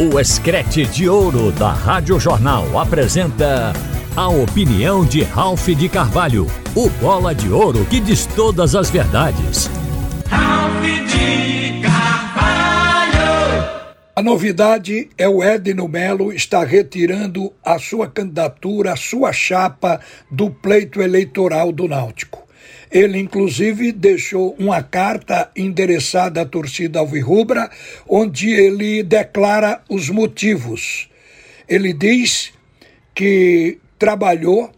O Escrete de Ouro da Rádio Jornal apresenta a opinião de Ralph de Carvalho, o bola de ouro que diz todas as verdades. Ralph de Carvalho! A novidade é o Edno Melo está retirando a sua candidatura, a sua chapa do pleito eleitoral do Náutico. Ele, inclusive, deixou uma carta endereçada à torcida alvirrubra, onde ele declara os motivos. Ele diz que trabalhou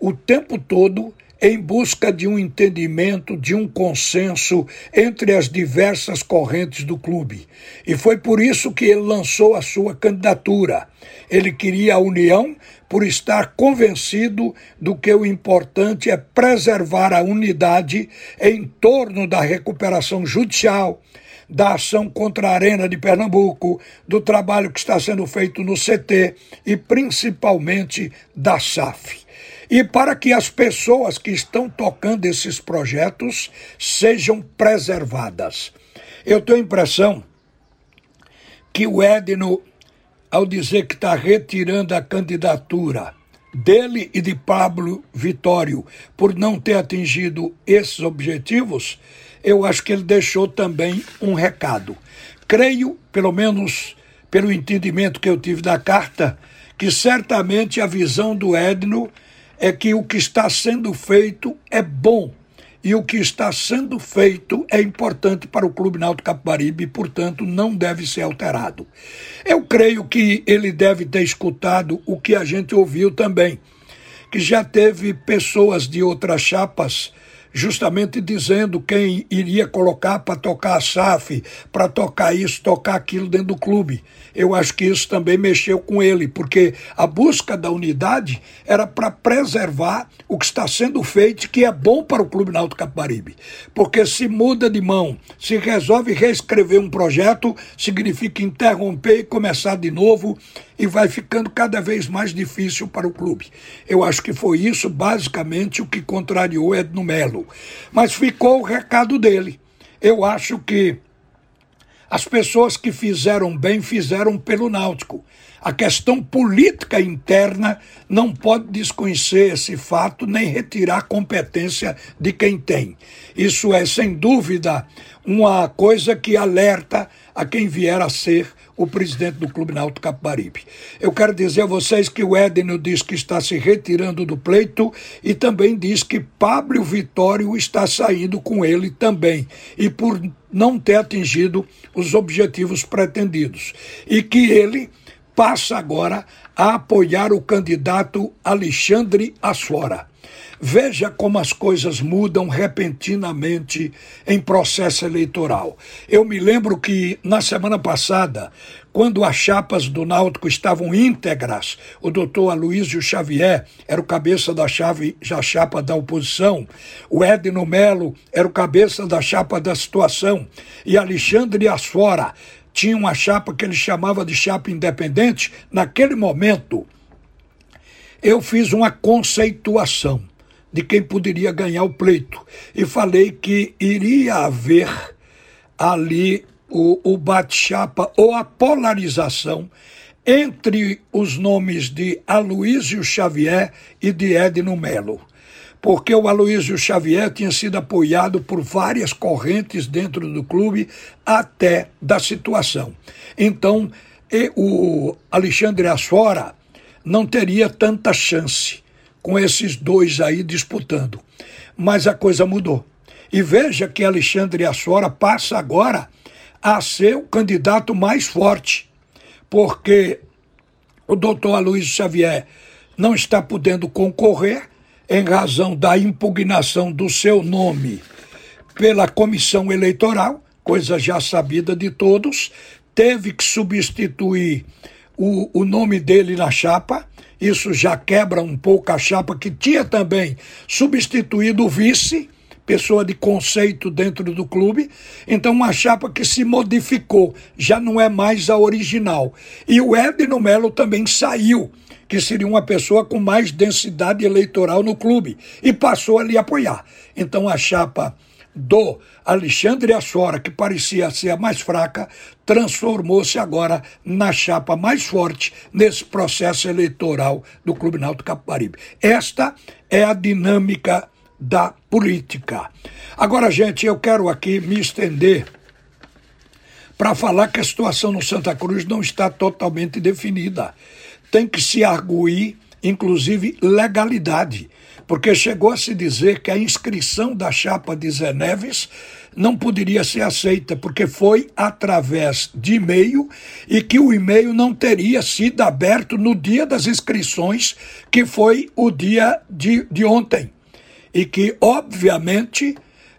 o tempo todo em busca de um entendimento, de um consenso entre as diversas correntes do clube. E foi por isso que ele lançou a sua candidatura. Ele queria a união por estar convencido do que o importante é preservar a unidade em torno da recuperação judicial, da ação contra a Arena de Pernambuco, do trabalho que está sendo feito no CT e principalmente da SAF e para que as pessoas que estão tocando esses projetos sejam preservadas. Eu tenho a impressão que o Edno, ao dizer que está retirando a candidatura dele e de Pablo Vitório por não ter atingido esses objetivos, eu acho que ele deixou também um recado. Creio, pelo menos pelo entendimento que eu tive da carta, que certamente a visão do Edno é que o que está sendo feito é bom e o que está sendo feito é importante para o Clube Náutico Capibaribe e, portanto, não deve ser alterado. Eu creio que ele deve ter escutado o que a gente ouviu também, que já teve pessoas de outras chapas justamente dizendo quem iria colocar para tocar a SAF, para tocar isso, tocar aquilo dentro do clube. Eu acho que isso também mexeu com ele, porque a busca da unidade era para preservar o que está sendo feito, que é bom para o Clube Náutico Capibaribe. Porque se muda de mão, se resolve reescrever um projeto, significa interromper e começar de novo e vai ficando cada vez mais difícil para o clube. Eu acho que foi isso basicamente o que contrariou Edno Melo. Mas ficou o recado dele. Eu acho que as pessoas que fizeram bem fizeram pelo Náutico. A questão política interna não pode desconhecer esse fato nem retirar competência de quem tem. Isso é, sem dúvida, uma coisa que alerta a quem vier a ser o presidente do Clube Náutico Capibaribe. Eu quero dizer a vocês que o Édeno diz que está se retirando do pleito e também diz que Pablo Vitório está saindo com ele também e por não ter atingido os objetivos pretendidos e que ele passa agora a apoiar o candidato Alexandre Asfora. Veja como as coisas mudam repentinamente em processo eleitoral. Eu me lembro que na semana passada, quando as chapas do Náutico estavam íntegras, o doutor Aloysio Xavier era o cabeça da, chave, da chapa da oposição, o Edno Melo era o cabeça da chapa da situação e Alexandre Asfora tinha uma chapa que ele chamava de chapa independente. Naquele momento, eu fiz uma conceituação de quem poderia ganhar o pleito. E falei que iria haver ali o, o bate-chapa ou a polarização entre os nomes de Aloísio Xavier e de Edno Melo. Porque o Aloísio Xavier tinha sido apoiado por várias correntes dentro do clube até da situação. Então, o Alexandre Asfora não teria tanta chance com esses dois aí disputando. Mas a coisa mudou. E veja que Alexandre Assora passa agora a ser o candidato mais forte, porque o doutor Aloysio Xavier não está podendo concorrer em razão da impugnação do seu nome pela comissão eleitoral, coisa já sabida de todos, teve que substituir o, o nome dele na chapa isso já quebra um pouco a chapa que tinha também substituído o vice, pessoa de conceito dentro do clube. Então, uma chapa que se modificou, já não é mais a original. E o Edno Melo também saiu, que seria uma pessoa com mais densidade eleitoral no clube, e passou a lhe apoiar. Então, a chapa do Alexandre Assora, que parecia ser a mais fraca, transformou-se agora na chapa mais forte nesse processo eleitoral do Clube Náutico Capibaribe. Esta é a dinâmica da política. Agora, gente, eu quero aqui me estender para falar que a situação no Santa Cruz não está totalmente definida. Tem que se arguir, inclusive, legalidade, porque chegou a se dizer que a inscrição da chapa de Zé Neves não poderia ser aceita, porque foi através de e-mail e que o e-mail não teria sido aberto no dia das inscrições, que foi o dia de, de ontem. E que, obviamente,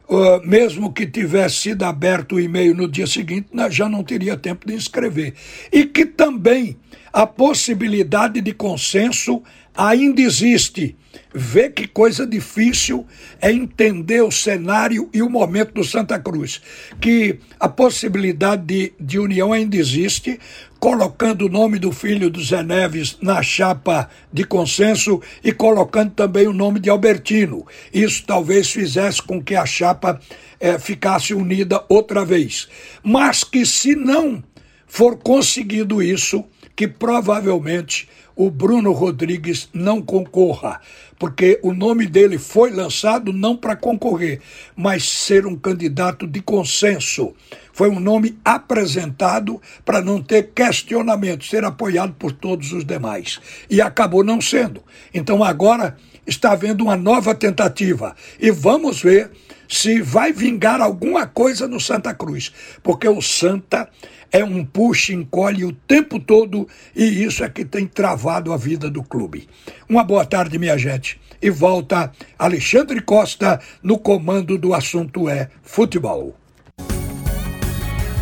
Uh, mesmo que tivesse sido aberto o e-mail no dia seguinte, já não teria tempo de inscrever. E que também a possibilidade de consenso ainda existe. Vê que coisa difícil é entender o cenário e o momento do Santa Cruz. Que a possibilidade de, de união ainda existe, colocando o nome do filho do Zé Neves na chapa de consenso e colocando também o nome de Albertino. Isso talvez fizesse com que a chapa é, ficasse unida outra vez. Mas que se não for conseguido isso, que provavelmente o Bruno Rodrigues não concorra, porque o nome dele foi lançado não para concorrer, mas ser um candidato de consenso. Foi um nome apresentado para não ter questionamento, ser apoiado por todos os demais. E acabou não sendo. Então agora está havendo uma nova tentativa. E vamos ver se vai vingar alguma coisa no Santa Cruz, porque o Santa é um puxa encolhe o tempo todo e isso é que tem travado a vida do clube. Uma boa tarde, minha gente. E volta Alexandre Costa no comando do assunto é futebol.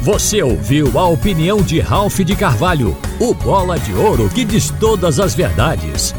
Você ouviu a opinião de Ralph de Carvalho, o bola de ouro que diz todas as verdades.